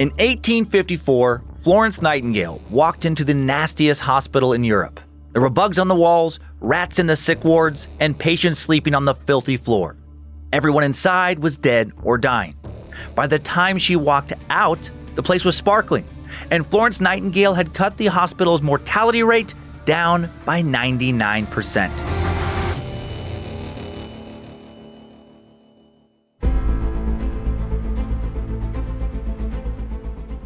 In 1854, Florence Nightingale walked into the nastiest hospital in Europe. There were bugs on the walls, rats in the sick wards, and patients sleeping on the filthy floor. Everyone inside was dead or dying. By the time she walked out, the place was sparkling, and Florence Nightingale had cut the hospital's mortality rate down by 99%.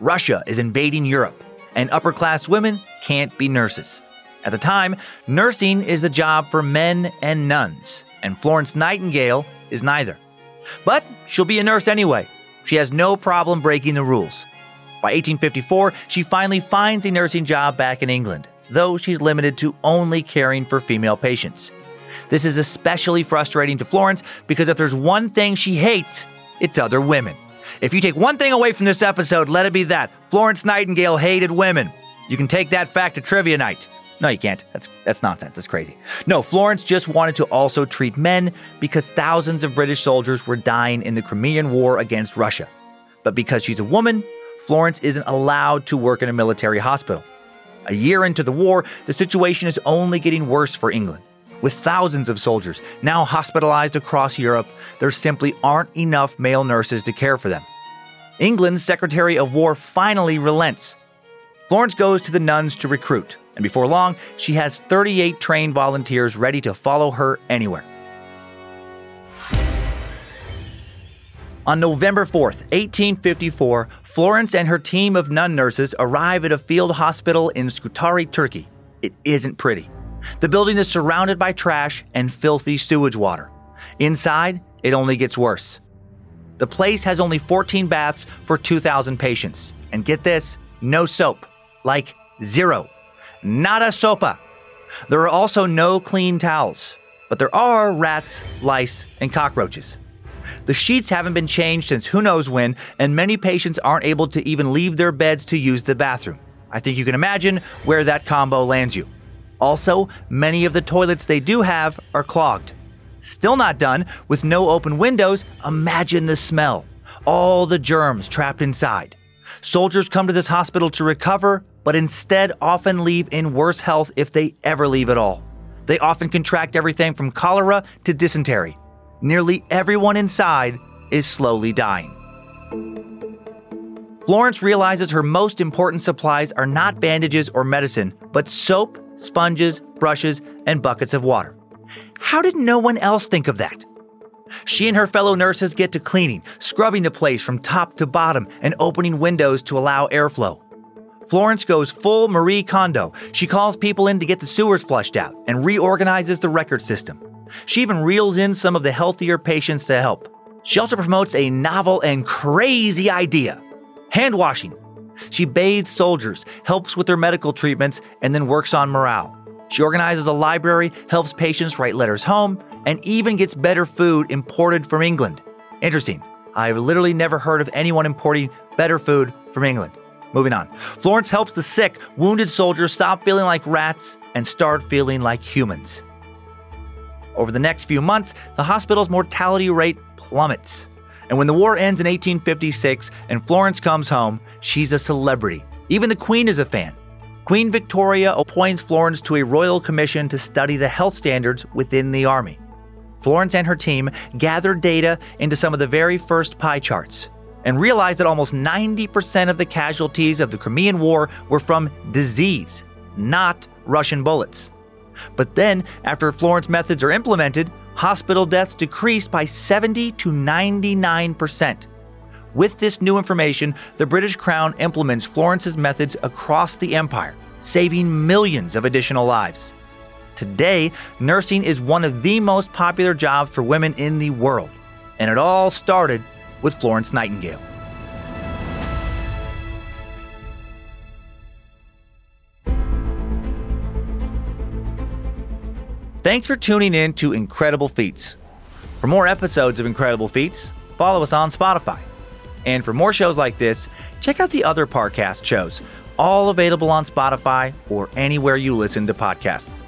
Russia is invading Europe, and upper class women can't be nurses. At the time, nursing is a job for men and nuns, and Florence Nightingale is neither. But she'll be a nurse anyway. She has no problem breaking the rules. By 1854, she finally finds a nursing job back in England, though she's limited to only caring for female patients. This is especially frustrating to Florence because if there's one thing she hates, it's other women. If you take one thing away from this episode, let it be that Florence Nightingale hated women. You can take that fact to trivia night. No, you can't. That's that's nonsense. That's crazy. No, Florence just wanted to also treat men because thousands of British soldiers were dying in the Crimean War against Russia. But because she's a woman, Florence isn't allowed to work in a military hospital. A year into the war, the situation is only getting worse for England. With thousands of soldiers now hospitalized across Europe, there simply aren't enough male nurses to care for them. England's Secretary of War finally relents. Florence goes to the nuns to recruit, and before long, she has 38 trained volunteers ready to follow her anywhere. On November 4th, 1854, Florence and her team of nun nurses arrive at a field hospital in Scutari, Turkey. It isn't pretty. The building is surrounded by trash and filthy sewage water. Inside, it only gets worse. The place has only 14 baths for 2,000 patients. And get this no soap. Like zero. Not a sopa. There are also no clean towels, but there are rats, lice, and cockroaches. The sheets haven't been changed since who knows when, and many patients aren't able to even leave their beds to use the bathroom. I think you can imagine where that combo lands you. Also, many of the toilets they do have are clogged. Still not done, with no open windows, imagine the smell. All the germs trapped inside. Soldiers come to this hospital to recover, but instead often leave in worse health if they ever leave at all. They often contract everything from cholera to dysentery. Nearly everyone inside is slowly dying. Florence realizes her most important supplies are not bandages or medicine, but soap, sponges, brushes, and buckets of water. How did no one else think of that? She and her fellow nurses get to cleaning, scrubbing the place from top to bottom, and opening windows to allow airflow. Florence goes full Marie Kondo. She calls people in to get the sewers flushed out and reorganizes the record system. She even reels in some of the healthier patients to help. She also promotes a novel and crazy idea hand washing. She bathes soldiers, helps with their medical treatments, and then works on morale. She organizes a library, helps patients write letters home, and even gets better food imported from England. Interesting. I've literally never heard of anyone importing better food from England. Moving on. Florence helps the sick, wounded soldiers stop feeling like rats and start feeling like humans. Over the next few months, the hospital's mortality rate plummets. And when the war ends in 1856 and Florence comes home, she's a celebrity. Even the Queen is a fan. Queen Victoria appoints Florence to a royal commission to study the health standards within the army. Florence and her team gathered data into some of the very first pie charts. and realized that almost 90% of the casualties of the Crimean War were from disease, not Russian bullets. But then, after Florence methods are implemented, hospital deaths decreased by 70 to 99%. With this new information, the British Crown implements Florence's methods across the empire, saving millions of additional lives. Today, nursing is one of the most popular jobs for women in the world, and it all started with Florence Nightingale. Thanks for tuning in to Incredible Feats. For more episodes of Incredible Feats, follow us on Spotify. And for more shows like this, check out the other Parcast shows, all available on Spotify or anywhere you listen to podcasts.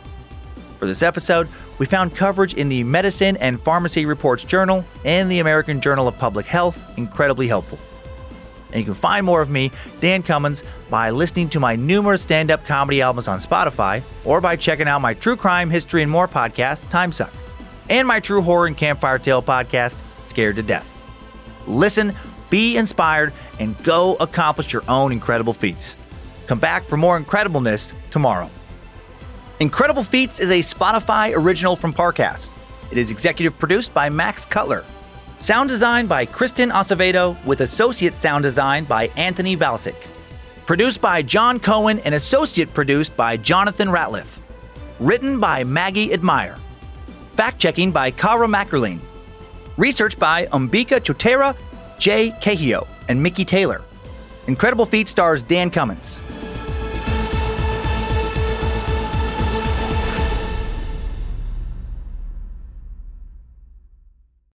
For this episode, we found coverage in the Medicine and Pharmacy Reports Journal and the American Journal of Public Health incredibly helpful. And you can find more of me, Dan Cummins, by listening to my numerous stand up comedy albums on Spotify or by checking out my true crime, history, and more podcast, Timesuck, and my true horror and campfire tale podcast, Scared to Death. Listen, be inspired, and go accomplish your own incredible feats. Come back for more incredibleness tomorrow. Incredible Feats is a Spotify original from Parcast. It is executive produced by Max Cutler. Sound design by Kristen Acevedo with associate sound design by Anthony Valsic. Produced by John Cohen and associate produced by Jonathan Ratliff. Written by Maggie Admire. Fact checking by Kara Mackerling. Research by Umbika Chotera, Jay Cahio, and Mickey Taylor. Incredible Feat stars Dan Cummins.